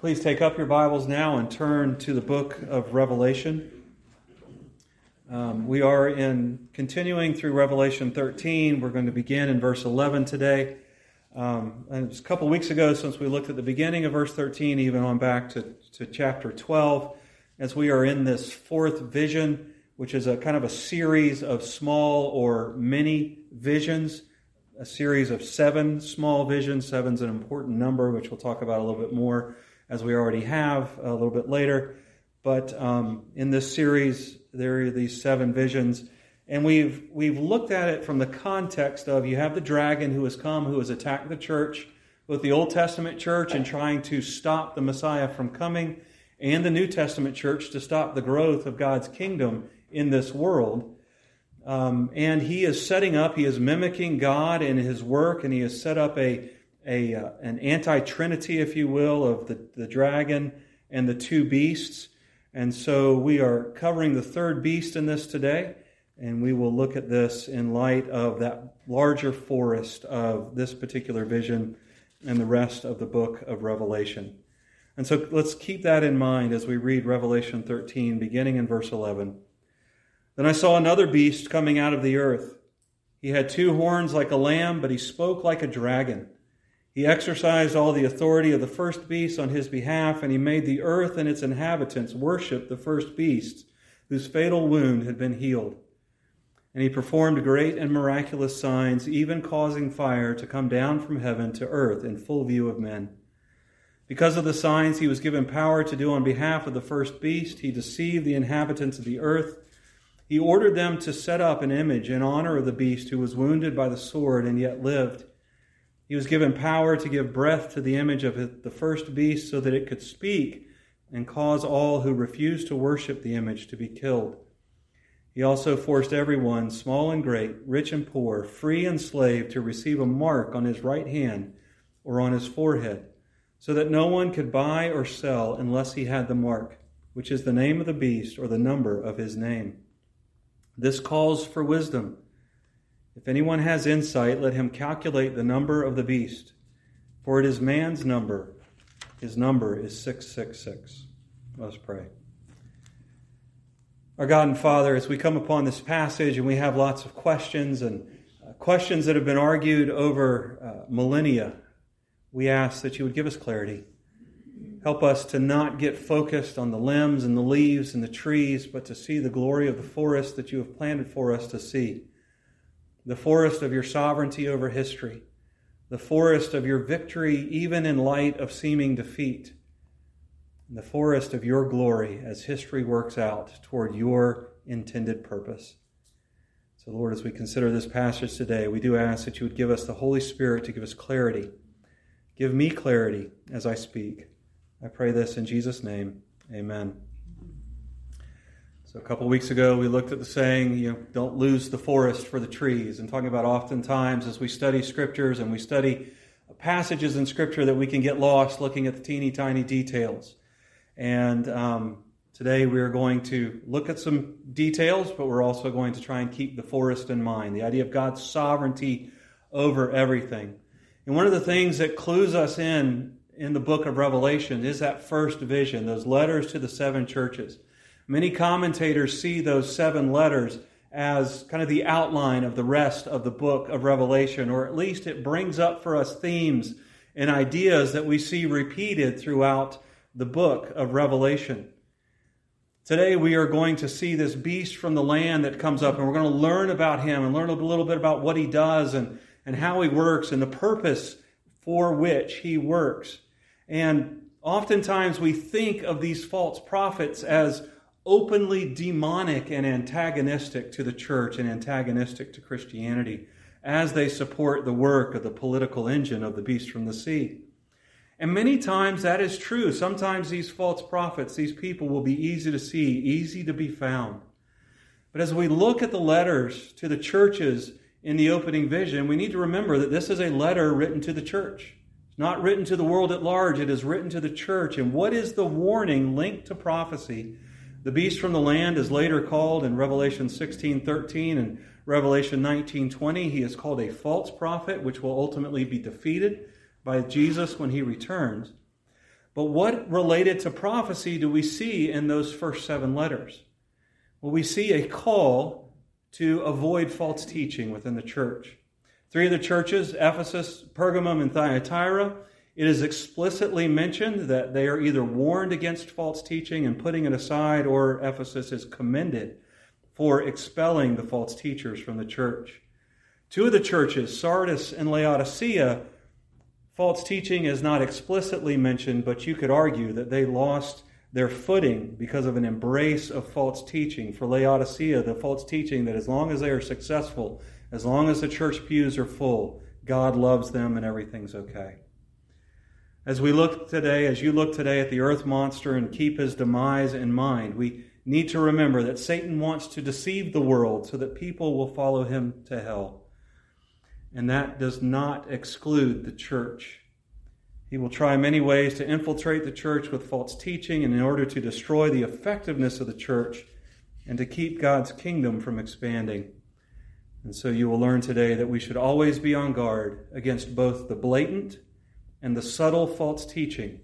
Please take up your Bibles now and turn to the book of Revelation. Um, we are in continuing through Revelation 13. We're going to begin in verse 11 today. Um, and it was a couple weeks ago since we looked at the beginning of verse 13, even on back to, to chapter 12, as we are in this fourth vision, which is a kind of a series of small or many visions, a series of seven small visions. Seven's an important number, which we'll talk about a little bit more as we already have a little bit later. But um, in this series, there are these seven visions. And we've, we've looked at it from the context of you have the dragon who has come, who has attacked the church, both the Old Testament church and trying to stop the Messiah from coming, and the New Testament church to stop the growth of God's kingdom in this world. Um, and he is setting up, he is mimicking God in his work, and he has set up a, a, uh, an anti trinity, if you will, of the, the dragon and the two beasts. And so we are covering the third beast in this today, and we will look at this in light of that larger forest of this particular vision and the rest of the book of Revelation. And so let's keep that in mind as we read Revelation 13, beginning in verse 11. Then I saw another beast coming out of the earth. He had two horns like a lamb, but he spoke like a dragon. He exercised all the authority of the first beast on his behalf, and he made the earth and its inhabitants worship the first beast, whose fatal wound had been healed. And he performed great and miraculous signs, even causing fire to come down from heaven to earth in full view of men. Because of the signs he was given power to do on behalf of the first beast, he deceived the inhabitants of the earth. He ordered them to set up an image in honor of the beast who was wounded by the sword and yet lived. He was given power to give breath to the image of the first beast so that it could speak and cause all who refused to worship the image to be killed. He also forced everyone, small and great, rich and poor, free and slave, to receive a mark on his right hand or on his forehead, so that no one could buy or sell unless he had the mark, which is the name of the beast or the number of his name. This calls for wisdom. If anyone has insight, let him calculate the number of the beast, for it is man's number. His number is 666. Let us pray. Our God and Father, as we come upon this passage and we have lots of questions and uh, questions that have been argued over uh, millennia, we ask that you would give us clarity. Help us to not get focused on the limbs and the leaves and the trees, but to see the glory of the forest that you have planted for us to see the forest of your sovereignty over history, the forest of your victory even in light of seeming defeat, the forest of your glory as history works out toward your intended purpose. So, Lord, as we consider this passage today, we do ask that you would give us the Holy Spirit to give us clarity. Give me clarity as I speak. I pray this in Jesus' name. Amen. So a couple weeks ago, we looked at the saying, you know, don't lose the forest for the trees, and talking about oftentimes as we study scriptures and we study passages in scripture that we can get lost looking at the teeny tiny details. And um, today we are going to look at some details, but we're also going to try and keep the forest in mind, the idea of God's sovereignty over everything. And one of the things that clues us in in the book of Revelation is that first vision, those letters to the seven churches. Many commentators see those seven letters as kind of the outline of the rest of the book of Revelation, or at least it brings up for us themes and ideas that we see repeated throughout the book of Revelation. Today we are going to see this beast from the land that comes up, and we're going to learn about him and learn a little bit about what he does and, and how he works and the purpose for which he works. And oftentimes we think of these false prophets as openly demonic and antagonistic to the church and antagonistic to Christianity as they support the work of the political engine of the beast from the sea. And many times that is true. Sometimes these false prophets, these people will be easy to see, easy to be found. But as we look at the letters to the churches in the opening vision, we need to remember that this is a letter written to the church. It's not written to the world at large, it is written to the church. And what is the warning linked to prophecy the beast from the land is later called in Revelation 16:13 and Revelation 19:20 he is called a false prophet which will ultimately be defeated by Jesus when he returns. But what related to prophecy do we see in those first seven letters? Well, we see a call to avoid false teaching within the church. Three of the churches, Ephesus, Pergamum, and Thyatira, it is explicitly mentioned that they are either warned against false teaching and putting it aside, or Ephesus is commended for expelling the false teachers from the church. Two of the churches, Sardis and Laodicea, false teaching is not explicitly mentioned, but you could argue that they lost their footing because of an embrace of false teaching. For Laodicea, the false teaching that as long as they are successful, as long as the church pews are full, God loves them and everything's okay. As we look today, as you look today at the earth monster and keep his demise in mind, we need to remember that Satan wants to deceive the world so that people will follow him to hell. And that does not exclude the church. He will try many ways to infiltrate the church with false teaching and in order to destroy the effectiveness of the church and to keep God's kingdom from expanding. And so you will learn today that we should always be on guard against both the blatant and the subtle false teaching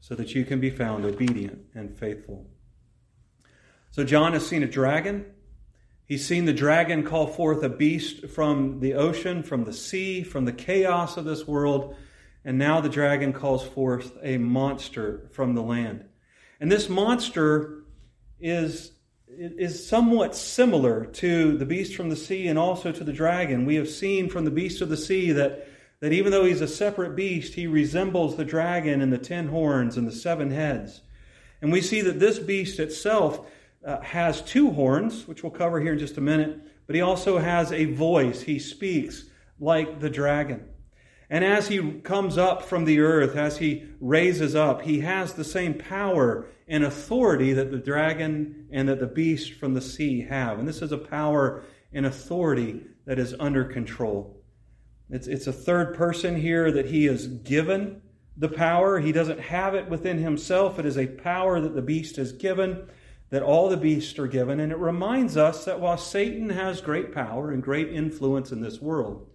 so that you can be found obedient and faithful. So, John has seen a dragon. He's seen the dragon call forth a beast from the ocean, from the sea, from the chaos of this world. And now the dragon calls forth a monster from the land. And this monster is, is somewhat similar to the beast from the sea and also to the dragon. We have seen from the beast of the sea that that even though he's a separate beast, he resembles the dragon and the ten horns and the seven heads. And we see that this beast itself uh, has two horns, which we'll cover here in just a minute, but he also has a voice. He speaks like the dragon. And as he comes up from the earth, as he raises up, he has the same power and authority that the dragon and that the beast from the sea have. And this is a power and authority that is under control. It's, it's a third person here that he is given the power. He doesn't have it within himself. It is a power that the beast is given, that all the beasts are given. And it reminds us that while Satan has great power and great influence in this world,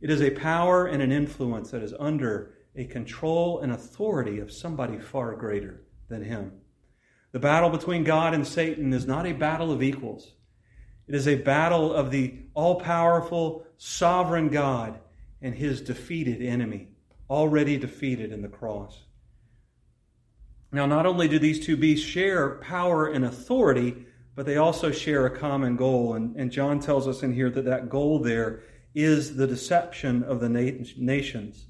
it is a power and an influence that is under a control and authority of somebody far greater than him. The battle between God and Satan is not a battle of equals. It is a battle of the all powerful, sovereign God and his defeated enemy, already defeated in the cross. Now, not only do these two beasts share power and authority, but they also share a common goal. And, and John tells us in here that that goal there is the deception of the nations.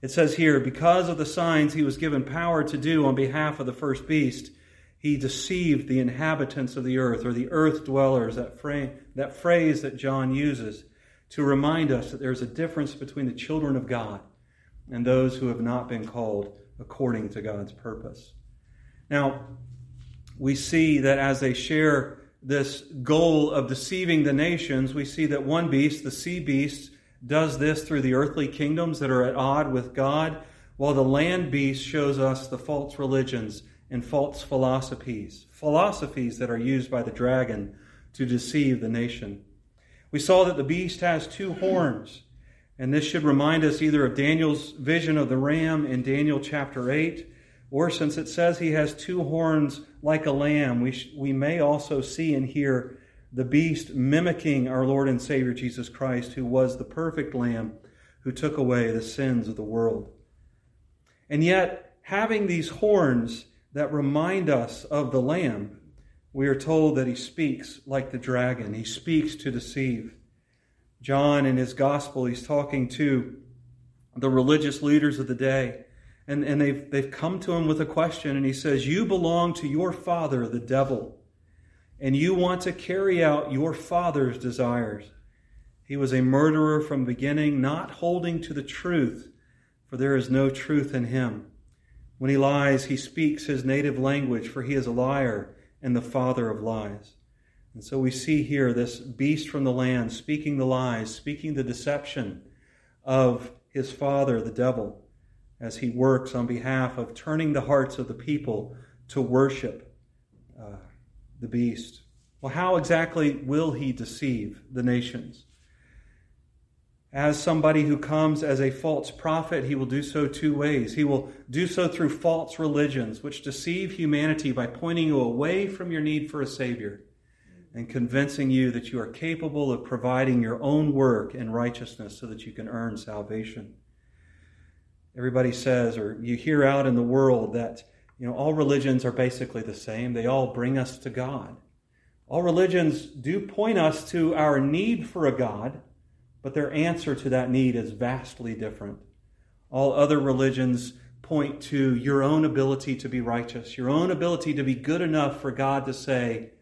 It says here, because of the signs he was given power to do on behalf of the first beast, he deceived the inhabitants of the earth, or the earth dwellers, that, fra- that phrase that John uses to remind us that there's a difference between the children of God and those who have not been called according to God's purpose. Now, we see that as they share this goal of deceiving the nations, we see that one beast, the sea beast, does this through the earthly kingdoms that are at odd with God, while the land beast shows us the false religions and false philosophies, philosophies that are used by the dragon to deceive the nation. We saw that the beast has two horns, and this should remind us either of Daniel's vision of the ram in Daniel chapter 8, or since it says he has two horns like a lamb, we, sh- we may also see and hear the beast mimicking our Lord and Savior Jesus Christ, who was the perfect lamb who took away the sins of the world. And yet, having these horns that remind us of the lamb, we are told that he speaks like the dragon. He speaks to deceive. John, in his gospel, he's talking to the religious leaders of the day. And, and they've, they've come to him with a question, and he says, You belong to your father, the devil, and you want to carry out your father's desires. He was a murderer from the beginning, not holding to the truth, for there is no truth in him. When he lies, he speaks his native language, for he is a liar and the father of lies. And so we see here this beast from the land speaking the lies, speaking the deception of his father, the devil, as he works on behalf of turning the hearts of the people to worship uh, the beast. Well, how exactly will he deceive the nations? As somebody who comes as a false prophet, he will do so two ways. He will do so through false religions, which deceive humanity by pointing you away from your need for a Savior and convincing you that you are capable of providing your own work and righteousness so that you can earn salvation. Everybody says, or you hear out in the world, that you know all religions are basically the same. They all bring us to God. All religions do point us to our need for a God but their answer to that need is vastly different. All other religions point to your own ability to be righteous, your own ability to be good enough for God to say,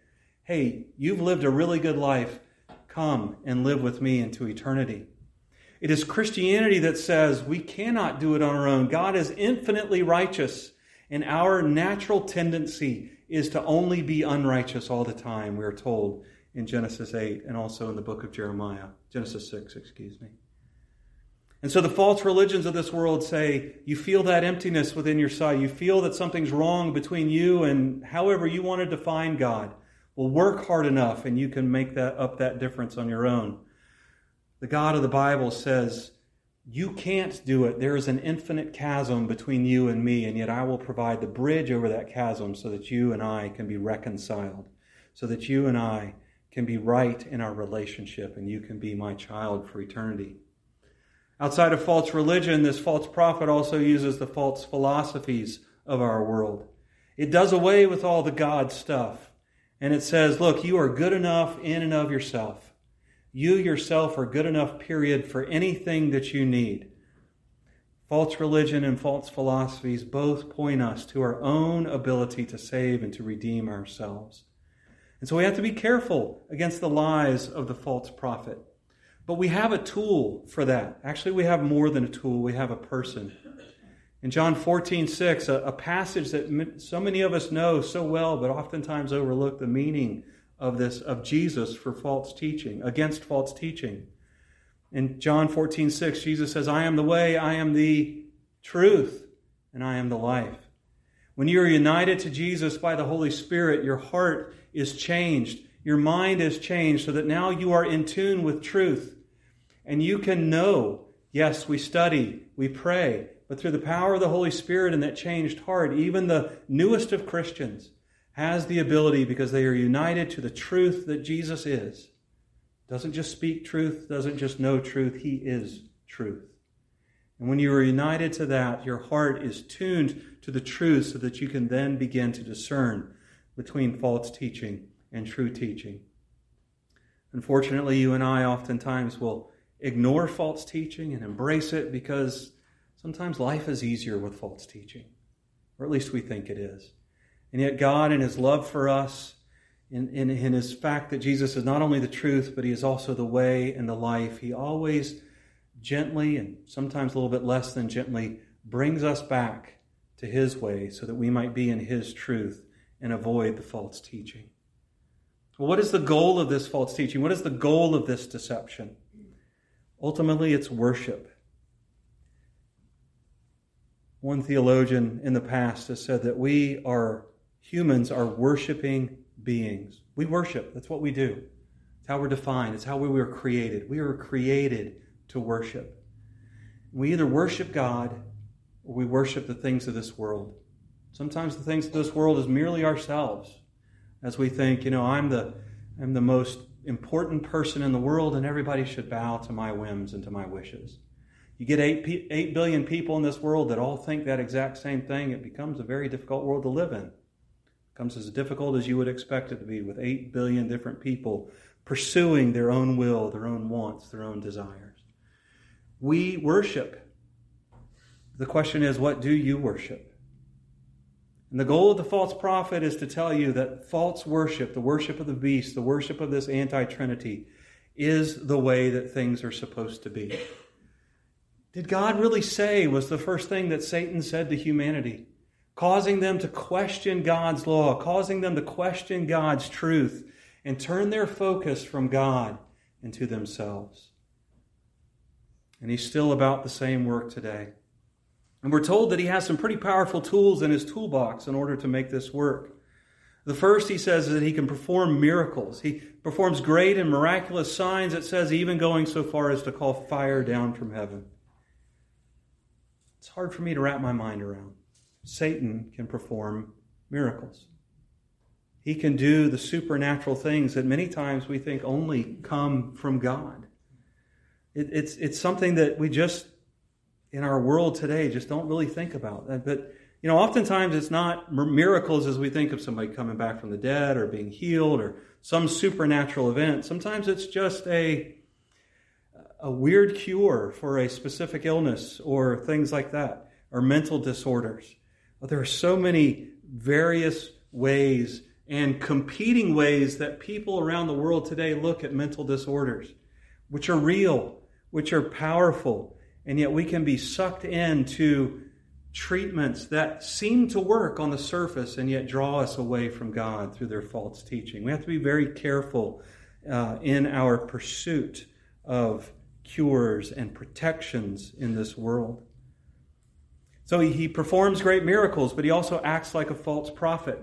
Hey, you've lived a really good life. Come and live with me into eternity. It is Christianity that says we cannot do it on our own. God is infinitely righteous, and our natural tendency is to only be unrighteous all the time, we are told in Genesis 8 and also in the book of Jeremiah, Genesis 6, excuse me. And so the false religions of this world say you feel that emptiness within your side. You feel that something's wrong between you and however you want to define God. Well, work hard enough and you can make that up that difference on your own. The God of the Bible says, You can't do it. There is an infinite chasm between you and me, and yet I will provide the bridge over that chasm so that you and I can be reconciled, so that you and I can be right in our relationship, and you can be my child for eternity. Outside of false religion, this false prophet also uses the false philosophies of our world. It does away with all the God stuff. And it says, look, you are good enough in and of yourself. You yourself are good enough, period, for anything that you need. False religion and false philosophies both point us to our own ability to save and to redeem ourselves. And so we have to be careful against the lies of the false prophet. But we have a tool for that. Actually, we have more than a tool, we have a person. In John 14, 6, a, a passage that so many of us know so well, but oftentimes overlook the meaning of this, of Jesus for false teaching, against false teaching. In John 14, 6, Jesus says, I am the way, I am the truth, and I am the life. When you are united to Jesus by the Holy Spirit, your heart is changed. Your mind is changed so that now you are in tune with truth. And you can know, yes, we study, we pray, but through the power of the Holy Spirit and that changed heart, even the newest of Christians has the ability because they are united to the truth that Jesus is. Doesn't just speak truth, doesn't just know truth, he is truth. And when you are united to that, your heart is tuned to the truth so that you can then begin to discern between false teaching and true teaching. Unfortunately, you and I oftentimes will ignore false teaching and embrace it because sometimes life is easier with false teaching, or at least we think it is. And yet, God, in His love for us, in, in, in His fact that Jesus is not only the truth, but He is also the way and the life, He always gently and sometimes a little bit less than gently brings us back to His way so that we might be in His truth and avoid the false teaching. Well, what is the goal of this false teaching? What is the goal of this deception? Ultimately, it's worship. One theologian in the past has said that we are humans are worshiping beings. We worship. That's what we do. It's how we're defined. It's how we were created. We were created to worship. We either worship God or we worship the things of this world. Sometimes the things of this world is merely ourselves, as we think, you know, I'm the, I'm the most important person in the world and everybody should bow to my whims and to my wishes. You get 8, 8 billion people in this world that all think that exact same thing, it becomes a very difficult world to live in. It becomes as difficult as you would expect it to be with 8 billion different people pursuing their own will, their own wants, their own desires. We worship. The question is, what do you worship? And the goal of the false prophet is to tell you that false worship, the worship of the beast, the worship of this anti Trinity, is the way that things are supposed to be. Did God really say was the first thing that Satan said to humanity, causing them to question God's law, causing them to question God's truth, and turn their focus from God into themselves? And he's still about the same work today. And we're told that he has some pretty powerful tools in his toolbox in order to make this work. The first, he says, is that he can perform miracles. He performs great and miraculous signs, it says, even going so far as to call fire down from heaven. It's hard for me to wrap my mind around. Satan can perform miracles. He can do the supernatural things that many times we think only come from God. It, it's, it's something that we just, in our world today, just don't really think about. That. But, you know, oftentimes it's not miracles as we think of somebody coming back from the dead or being healed or some supernatural event. Sometimes it's just a, a weird cure for a specific illness or things like that, or mental disorders. But there are so many various ways and competing ways that people around the world today look at mental disorders, which are real, which are powerful, and yet we can be sucked into treatments that seem to work on the surface and yet draw us away from God through their false teaching. We have to be very careful uh, in our pursuit of cures and protections in this world. So he, he performs great miracles, but he also acts like a false prophet.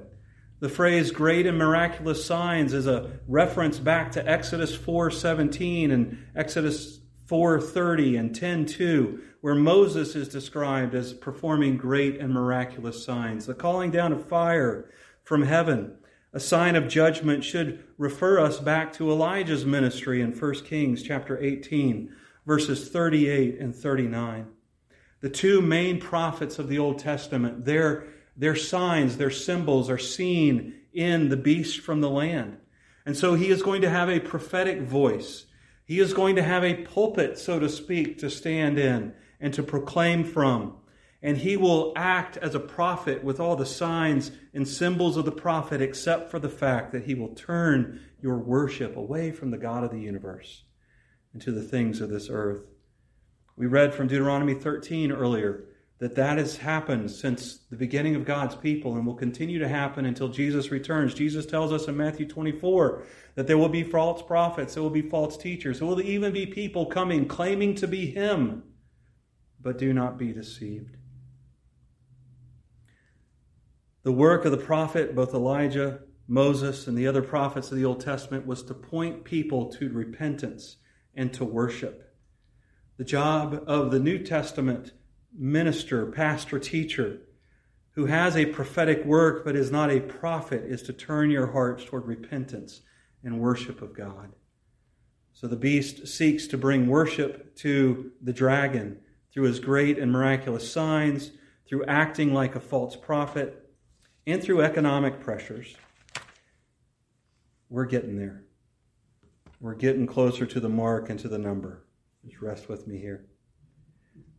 The phrase great and miraculous signs is a reference back to Exodus 4:17 and Exodus 4:30 and 10:2 where Moses is described as performing great and miraculous signs. The calling down of fire from heaven, a sign of judgment should refer us back to Elijah's ministry in 1 Kings chapter 18 verses 38 and 39. The two main prophets of the Old Testament, their their signs, their symbols are seen in the beast from the land. And so he is going to have a prophetic voice. He is going to have a pulpit, so to speak, to stand in and to proclaim from. And he will act as a prophet with all the signs and symbols of the prophet, except for the fact that he will turn your worship away from the God of the universe and to the things of this earth. We read from Deuteronomy 13 earlier that that has happened since the beginning of God's people and will continue to happen until Jesus returns. Jesus tells us in Matthew 24 that there will be false prophets, there will be false teachers, there will even be people coming claiming to be Him, but do not be deceived. The work of the prophet, both Elijah, Moses, and the other prophets of the Old Testament, was to point people to repentance and to worship. The job of the New Testament minister, pastor, teacher who has a prophetic work but is not a prophet is to turn your hearts toward repentance and worship of God. So the beast seeks to bring worship to the dragon through his great and miraculous signs, through acting like a false prophet, and through economic pressures. We're getting there. We're getting closer to the mark and to the number. Just rest with me here.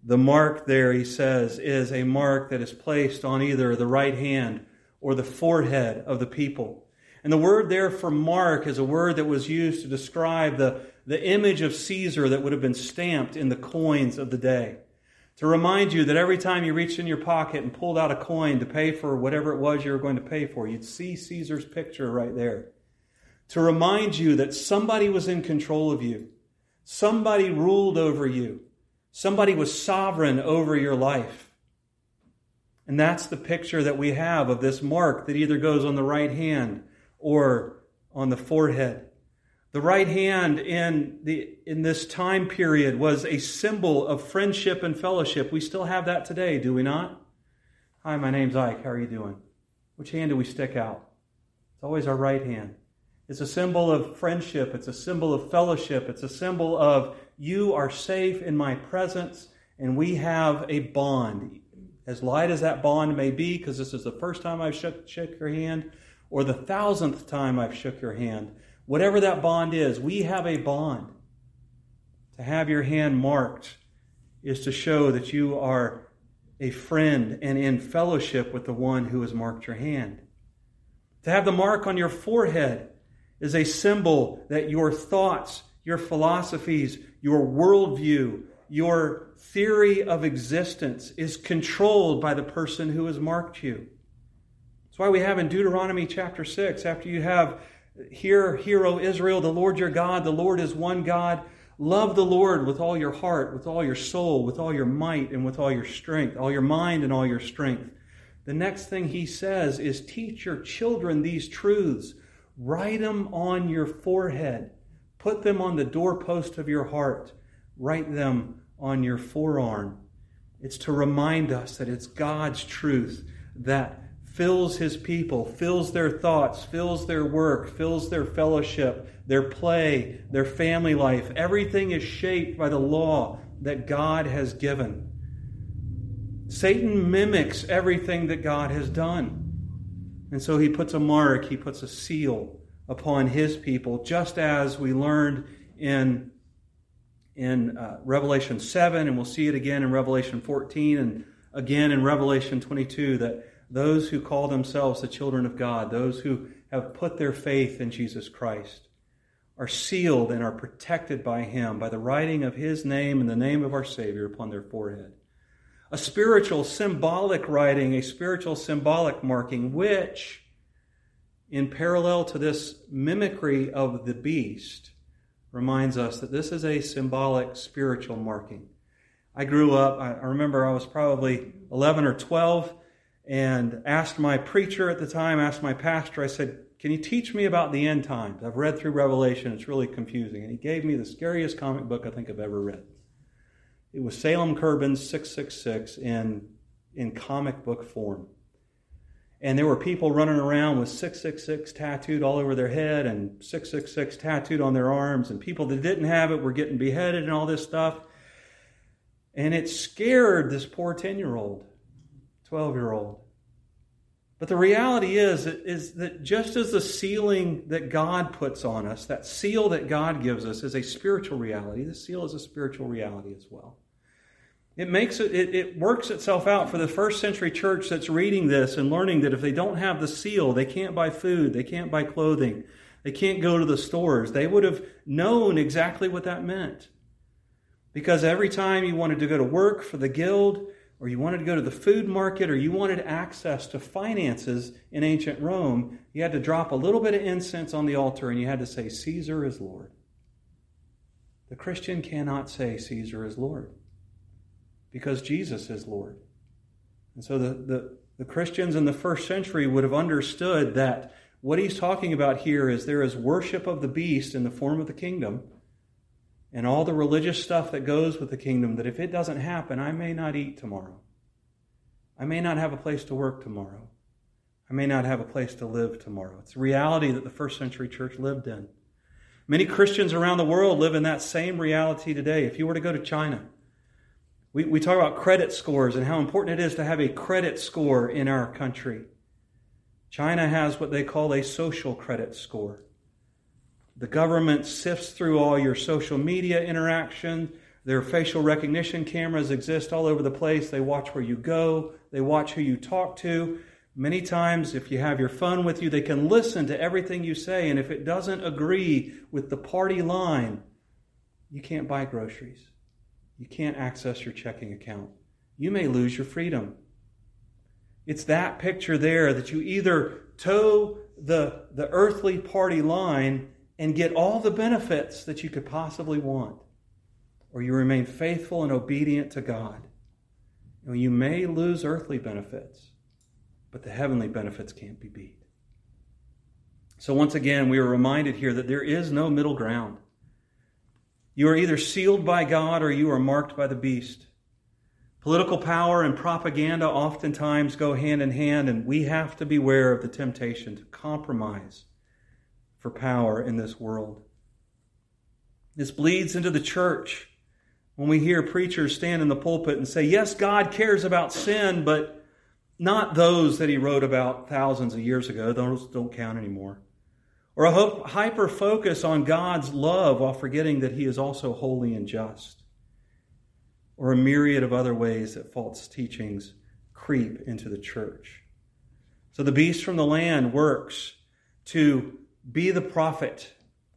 The mark there, he says, is a mark that is placed on either the right hand or the forehead of the people. And the word there for mark is a word that was used to describe the, the image of Caesar that would have been stamped in the coins of the day. To remind you that every time you reached in your pocket and pulled out a coin to pay for whatever it was you were going to pay for, you'd see Caesar's picture right there. To remind you that somebody was in control of you. Somebody ruled over you. Somebody was sovereign over your life. And that's the picture that we have of this mark that either goes on the right hand or on the forehead. The right hand in, the, in this time period was a symbol of friendship and fellowship. We still have that today, do we not? Hi, my name's Ike. How are you doing? Which hand do we stick out? It's always our right hand. It's a symbol of friendship. It's a symbol of fellowship. It's a symbol of you are safe in my presence, and we have a bond. As light as that bond may be, because this is the first time I've shook, shook your hand, or the thousandth time I've shook your hand, whatever that bond is, we have a bond. To have your hand marked is to show that you are a friend and in fellowship with the one who has marked your hand. To have the mark on your forehead is a symbol that your thoughts, your philosophies, your worldview, your theory of existence is controlled by the person who has marked you. That's why we have in Deuteronomy chapter 6, after you have, Hear, hear, O Israel, the Lord your God, the Lord is one God. Love the Lord with all your heart, with all your soul, with all your might, and with all your strength, all your mind and all your strength. the next thing he says is teach your children these truths. Write them on your forehead. Put them on the doorpost of your heart. Write them on your forearm. It's to remind us that it's God's truth that fills his people, fills their thoughts, fills their work, fills their fellowship, their play, their family life. Everything is shaped by the law that God has given. Satan mimics everything that God has done. And so he puts a mark, he puts a seal upon his people, just as we learned in, in uh, Revelation 7, and we'll see it again in Revelation 14 and again in Revelation 22 that those who call themselves the children of God, those who have put their faith in Jesus Christ, are sealed and are protected by Him by the writing of His name and the name of our Savior upon their forehead. A spiritual symbolic writing, a spiritual symbolic marking, which, in parallel to this mimicry of the beast, reminds us that this is a symbolic spiritual marking. I grew up, I remember I was probably 11 or 12 and asked my preacher at the time, asked my pastor, I said, Can you teach me about the end times? I've read through Revelation, it's really confusing. And he gave me the scariest comic book I think I've ever read. It was Salem Kirban's 666 in, in comic book form. And there were people running around with 666 tattooed all over their head and 666 tattooed on their arms, and people that didn't have it were getting beheaded and all this stuff. And it scared this poor 10 year old. 12 year old. But the reality is, is that just as the sealing that God puts on us, that seal that God gives us, is a spiritual reality, the seal is a spiritual reality as well. It makes it, it, it works itself out for the first century church that's reading this and learning that if they don't have the seal, they can't buy food, they can't buy clothing, they can't go to the stores. They would have known exactly what that meant. Because every time you wanted to go to work for the guild, or you wanted to go to the food market, or you wanted access to finances in ancient Rome, you had to drop a little bit of incense on the altar and you had to say, Caesar is Lord. The Christian cannot say Caesar is Lord because Jesus is Lord. And so the, the, the Christians in the first century would have understood that what he's talking about here is there is worship of the beast in the form of the kingdom and all the religious stuff that goes with the kingdom that if it doesn't happen, I may not eat tomorrow. I may not have a place to work tomorrow. I may not have a place to live tomorrow. It's a reality that the first century church lived in. Many Christians around the world live in that same reality today. If you were to go to China, we, we talk about credit scores and how important it is to have a credit score in our country. China has what they call a social credit score. The government sifts through all your social media interaction. Their facial recognition cameras exist all over the place. They watch where you go, they watch who you talk to. Many times, if you have your phone with you, they can listen to everything you say. And if it doesn't agree with the party line, you can't buy groceries. You can't access your checking account. You may lose your freedom. It's that picture there that you either toe the, the earthly party line and get all the benefits that you could possibly want, or you remain faithful and obedient to God. And you may lose earthly benefits, but the heavenly benefits can't be beat. So, once again, we are reminded here that there is no middle ground. You are either sealed by God or you are marked by the beast. Political power and propaganda oftentimes go hand in hand, and we have to beware of the temptation to compromise for power in this world. This bleeds into the church when we hear preachers stand in the pulpit and say, Yes, God cares about sin, but not those that he wrote about thousands of years ago. Those don't count anymore. Or a hyper focus on God's love while forgetting that he is also holy and just. Or a myriad of other ways that false teachings creep into the church. So the beast from the land works to be the prophet,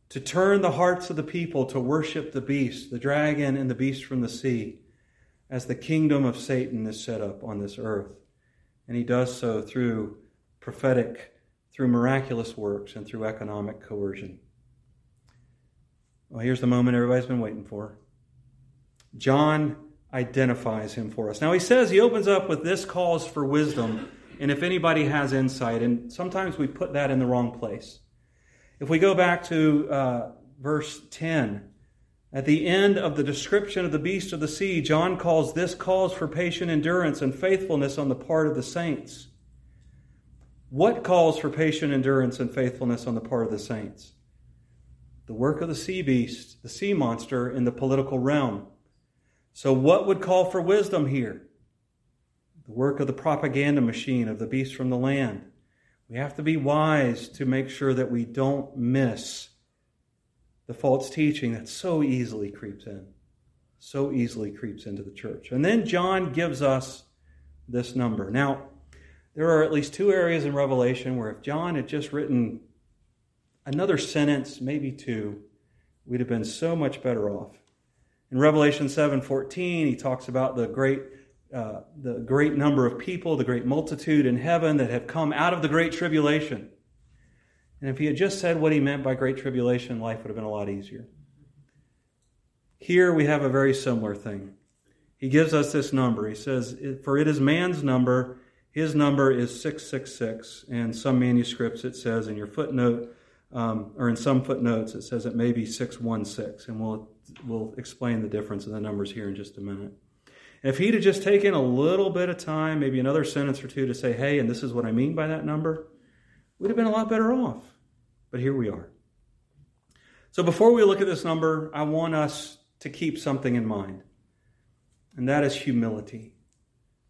to turn the hearts of the people to worship the beast, the dragon, and the beast from the sea, as the kingdom of Satan is set up on this earth. And he does so through prophetic, through miraculous works, and through economic coercion. Well, here's the moment everybody's been waiting for. John identifies him for us. Now, he says he opens up with this calls for wisdom and if anybody has insight. And sometimes we put that in the wrong place. If we go back to uh, verse 10, at the end of the description of the beast of the sea, John calls this calls for patient endurance and faithfulness on the part of the saints. What calls for patient endurance and faithfulness on the part of the saints? The work of the sea beast, the sea monster in the political realm. So, what would call for wisdom here? The work of the propaganda machine of the beast from the land. We have to be wise to make sure that we don't miss the false teaching that so easily creeps in, so easily creeps into the church. And then John gives us this number. Now, there are at least two areas in Revelation where if John had just written another sentence, maybe two, we'd have been so much better off. In Revelation 7:14, he talks about the great uh, the great number of people, the great multitude in heaven that have come out of the great tribulation. And if he had just said what he meant by great tribulation, life would have been a lot easier. Here we have a very similar thing. He gives us this number. He says, For it is man's number, his number is 666. And some manuscripts it says in your footnote, um, or in some footnotes, it says it may be 616. And we'll, we'll explain the difference in the numbers here in just a minute. If he'd have just taken a little bit of time, maybe another sentence or two to say, hey, and this is what I mean by that number, we'd have been a lot better off. But here we are. So before we look at this number, I want us to keep something in mind, and that is humility.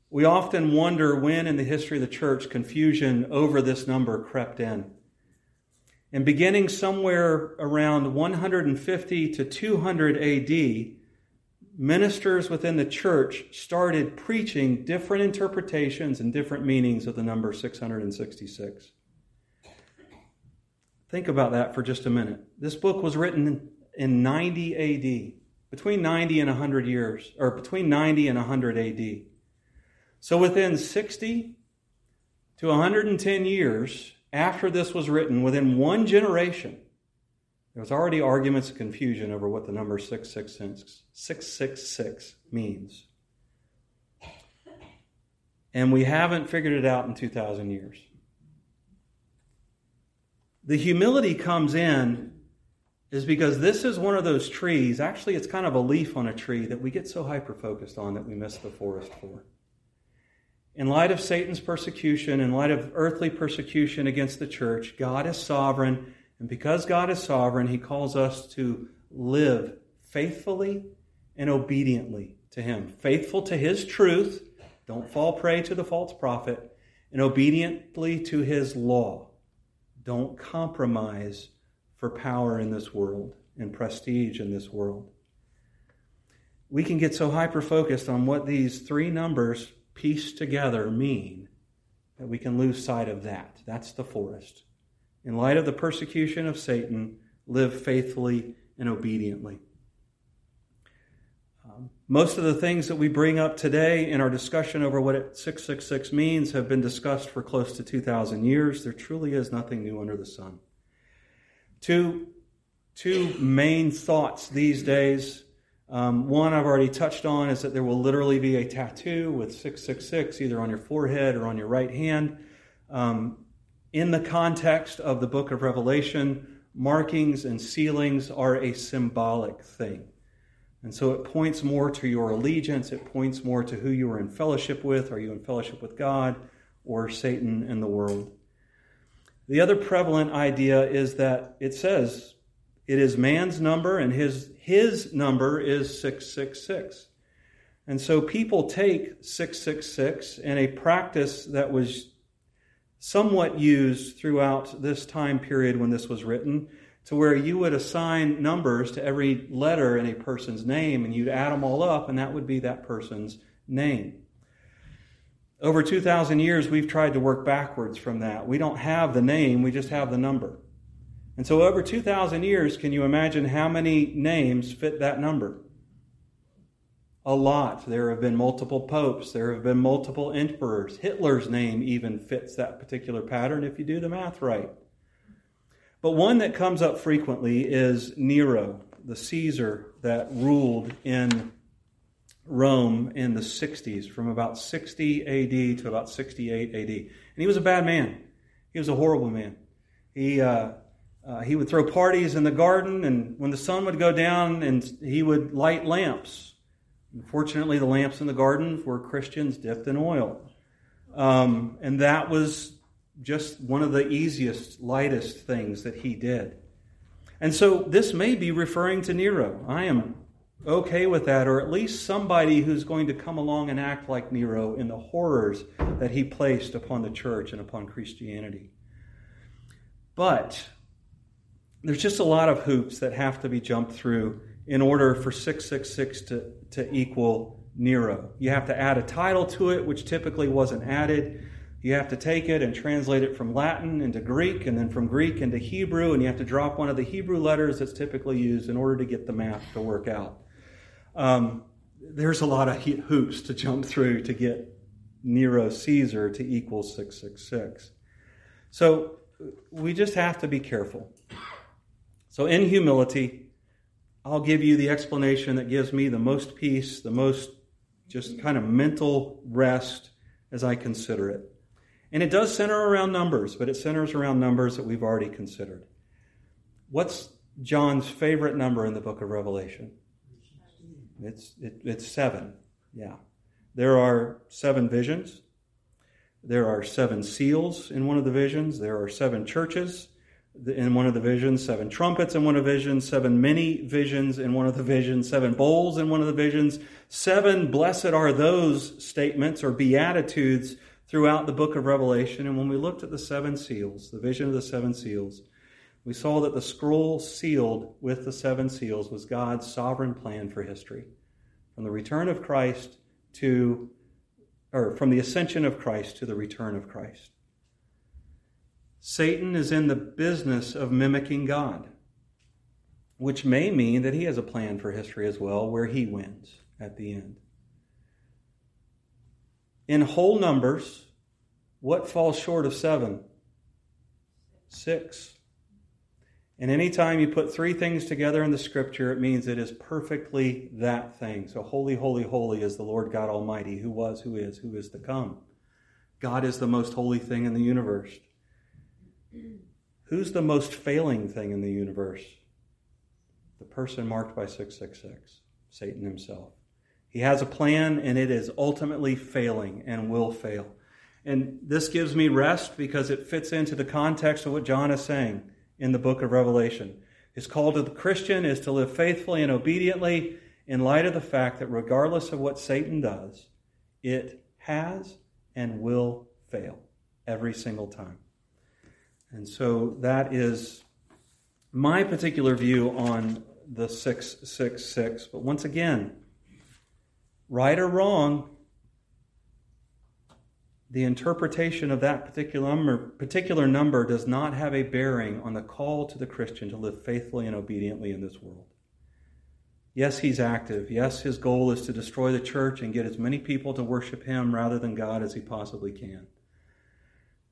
We often wonder when in the history of the church confusion over this number crept in. And beginning somewhere around 150 to 200 AD, ministers within the church started preaching different interpretations and different meanings of the number 666. Think about that for just a minute. This book was written in 90 AD, between 90 and 100 years, or between 90 and 100 AD. So within 60 to 110 years after this was written, within one generation, there was already arguments and confusion over what the number 666, 666 means. And we haven't figured it out in 2,000 years. The humility comes in is because this is one of those trees. Actually, it's kind of a leaf on a tree that we get so hyper focused on that we miss the forest for in light of Satan's persecution, in light of earthly persecution against the church, God is sovereign. And because God is sovereign, he calls us to live faithfully and obediently to him. Faithful to his truth, don't fall prey to the false prophet, and obediently to his law. Don't compromise for power in this world and prestige in this world. We can get so hyper focused on what these three numbers pieced together mean that we can lose sight of that. That's the forest. In light of the persecution of Satan, live faithfully and obediently. Um, most of the things that we bring up today in our discussion over what 666 means have been discussed for close to 2,000 years. There truly is nothing new under the sun. Two, two main thoughts these days um, one I've already touched on is that there will literally be a tattoo with 666 either on your forehead or on your right hand. Um, in the context of the book of Revelation, markings and sealings are a symbolic thing. And so it points more to your allegiance, it points more to who you are in fellowship with. Are you in fellowship with God or Satan and the world? The other prevalent idea is that it says it is man's number, and his, his number is 666. And so people take 666 and a practice that was somewhat used throughout this time period when this was written to where you would assign numbers to every letter in a person's name and you'd add them all up and that would be that person's name. Over 2,000 years, we've tried to work backwards from that. We don't have the name, we just have the number. And so, over 2,000 years, can you imagine how many names fit that number? A lot. There have been multiple popes, there have been multiple emperors. Hitler's name even fits that particular pattern if you do the math right. But one that comes up frequently is Nero, the Caesar that ruled in Rome in the 60s, from about 60 AD to about 68 AD. And he was a bad man. He was a horrible man. He, uh, uh, he would throw parties in the garden, and when the sun would go down, and he would light lamps. Unfortunately, the lamps in the garden were Christians dipped in oil. Um, and that was just one of the easiest, lightest things that he did. And so this may be referring to Nero. I am okay with that, or at least somebody who's going to come along and act like Nero in the horrors that he placed upon the church and upon Christianity. But there's just a lot of hoops that have to be jumped through in order for 666 to, to equal Nero. You have to add a title to it, which typically wasn't added. You have to take it and translate it from Latin into Greek, and then from Greek into Hebrew, and you have to drop one of the Hebrew letters that's typically used in order to get the math to work out. Um, there's a lot of hoops to jump through to get Nero Caesar to equal 666. So we just have to be careful. So, in humility, I'll give you the explanation that gives me the most peace, the most just kind of mental rest as I consider it. And it does center around numbers, but it centers around numbers that we've already considered. What's John's favorite number in the book of Revelation? It's, it, it's seven. Yeah. There are seven visions. There are seven seals in one of the visions. There are seven churches in one of the visions, seven trumpets in one of the visions, seven many visions in one of the visions, seven bowls in one of the visions, seven blessed are those statements or beatitudes throughout the book of Revelation. And when we looked at the seven seals, the vision of the seven seals, we saw that the scroll sealed with the seven seals was God's sovereign plan for history. From the return of Christ to, or from the ascension of Christ to the return of Christ. Satan is in the business of mimicking God, which may mean that he has a plan for history as well, where he wins at the end. In whole numbers, what falls short of seven? Six. And anytime you put three things together in the scripture, it means it is perfectly that thing. So, holy, holy, holy is the Lord God Almighty, who was, who is, who is to come. God is the most holy thing in the universe. Who's the most failing thing in the universe? The person marked by 666, Satan himself. He has a plan, and it is ultimately failing and will fail. And this gives me rest because it fits into the context of what John is saying in the book of Revelation. His call to the Christian is to live faithfully and obediently in light of the fact that regardless of what Satan does, it has and will fail every single time. And so that is my particular view on the 666. But once again, right or wrong, the interpretation of that particular number, particular number does not have a bearing on the call to the Christian to live faithfully and obediently in this world. Yes, he's active. Yes, his goal is to destroy the church and get as many people to worship him rather than God as he possibly can.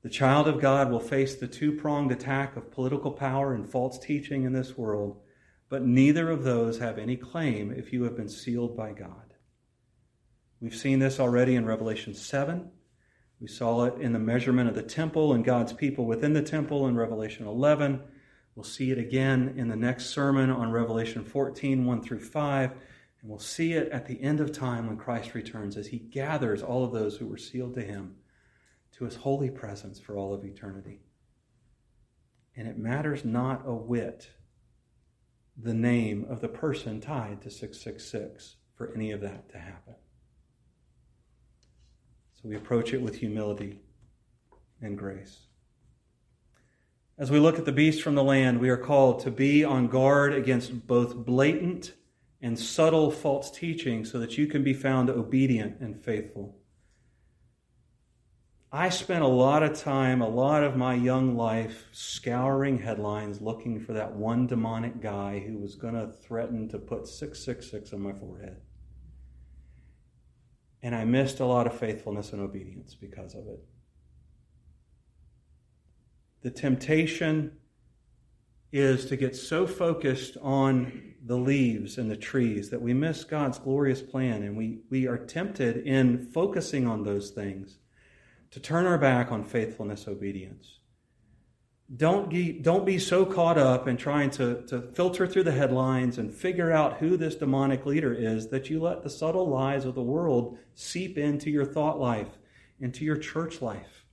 The child of God will face the two pronged attack of political power and false teaching in this world, but neither of those have any claim if you have been sealed by God. We've seen this already in Revelation 7. We saw it in the measurement of the temple and God's people within the temple in Revelation 11. We'll see it again in the next sermon on Revelation 14, 1 through 5. And we'll see it at the end of time when Christ returns as he gathers all of those who were sealed to him to his holy presence for all of eternity. And it matters not a whit the name of the person tied to 666 for any of that to happen. So we approach it with humility and grace. As we look at the beast from the land, we are called to be on guard against both blatant and subtle false teaching so that you can be found obedient and faithful. I spent a lot of time, a lot of my young life, scouring headlines looking for that one demonic guy who was going to threaten to put 666 on my forehead. And I missed a lot of faithfulness and obedience because of it. The temptation is to get so focused on the leaves and the trees that we miss God's glorious plan and we, we are tempted in focusing on those things to turn our back on faithfulness, obedience. Don't, be, don't be so caught up in trying to, to filter through the headlines and figure out who this demonic leader is that you let the subtle lies of the world seep into your thought life, into your church life.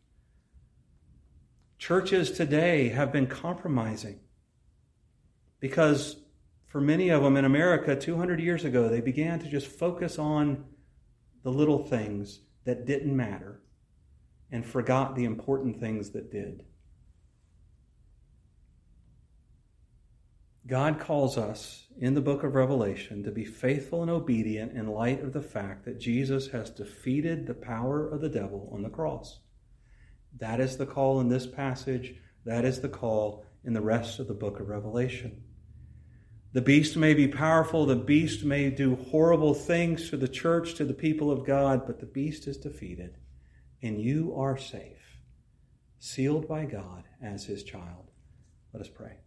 Churches today have been compromising because for many of them in America 200 years ago, they began to just focus on the little things that didn't matter and forgot the important things that did. God calls us in the book of Revelation to be faithful and obedient in light of the fact that Jesus has defeated the power of the devil on the cross. That is the call in this passage. That is the call in the rest of the book of Revelation. The beast may be powerful, the beast may do horrible things to the church, to the people of God, but the beast is defeated, and you are safe, sealed by God as his child. Let us pray.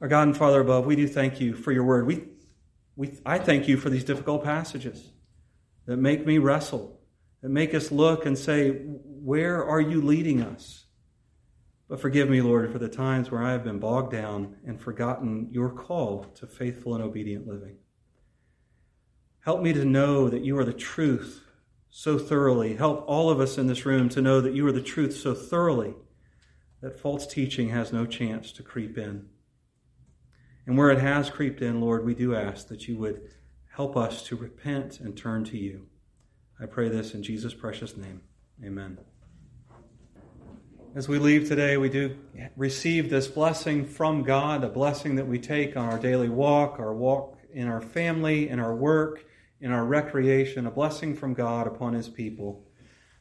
Our God and Father above, we do thank you for your word. We, we, I thank you for these difficult passages that make me wrestle, that make us look and say, Where are you leading us? But forgive me, Lord, for the times where I have been bogged down and forgotten your call to faithful and obedient living. Help me to know that you are the truth so thoroughly. Help all of us in this room to know that you are the truth so thoroughly that false teaching has no chance to creep in. And where it has creeped in, Lord, we do ask that you would help us to repent and turn to you. I pray this in Jesus' precious name. Amen. As we leave today, we do receive this blessing from God, a blessing that we take on our daily walk, our walk in our family, in our work, in our recreation, a blessing from God upon his people.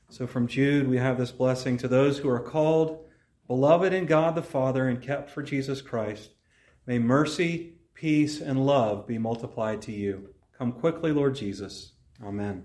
So from Jude, we have this blessing to those who are called, beloved in God the Father, and kept for Jesus Christ. May mercy, peace, and love be multiplied to you. Come quickly, Lord Jesus. Amen.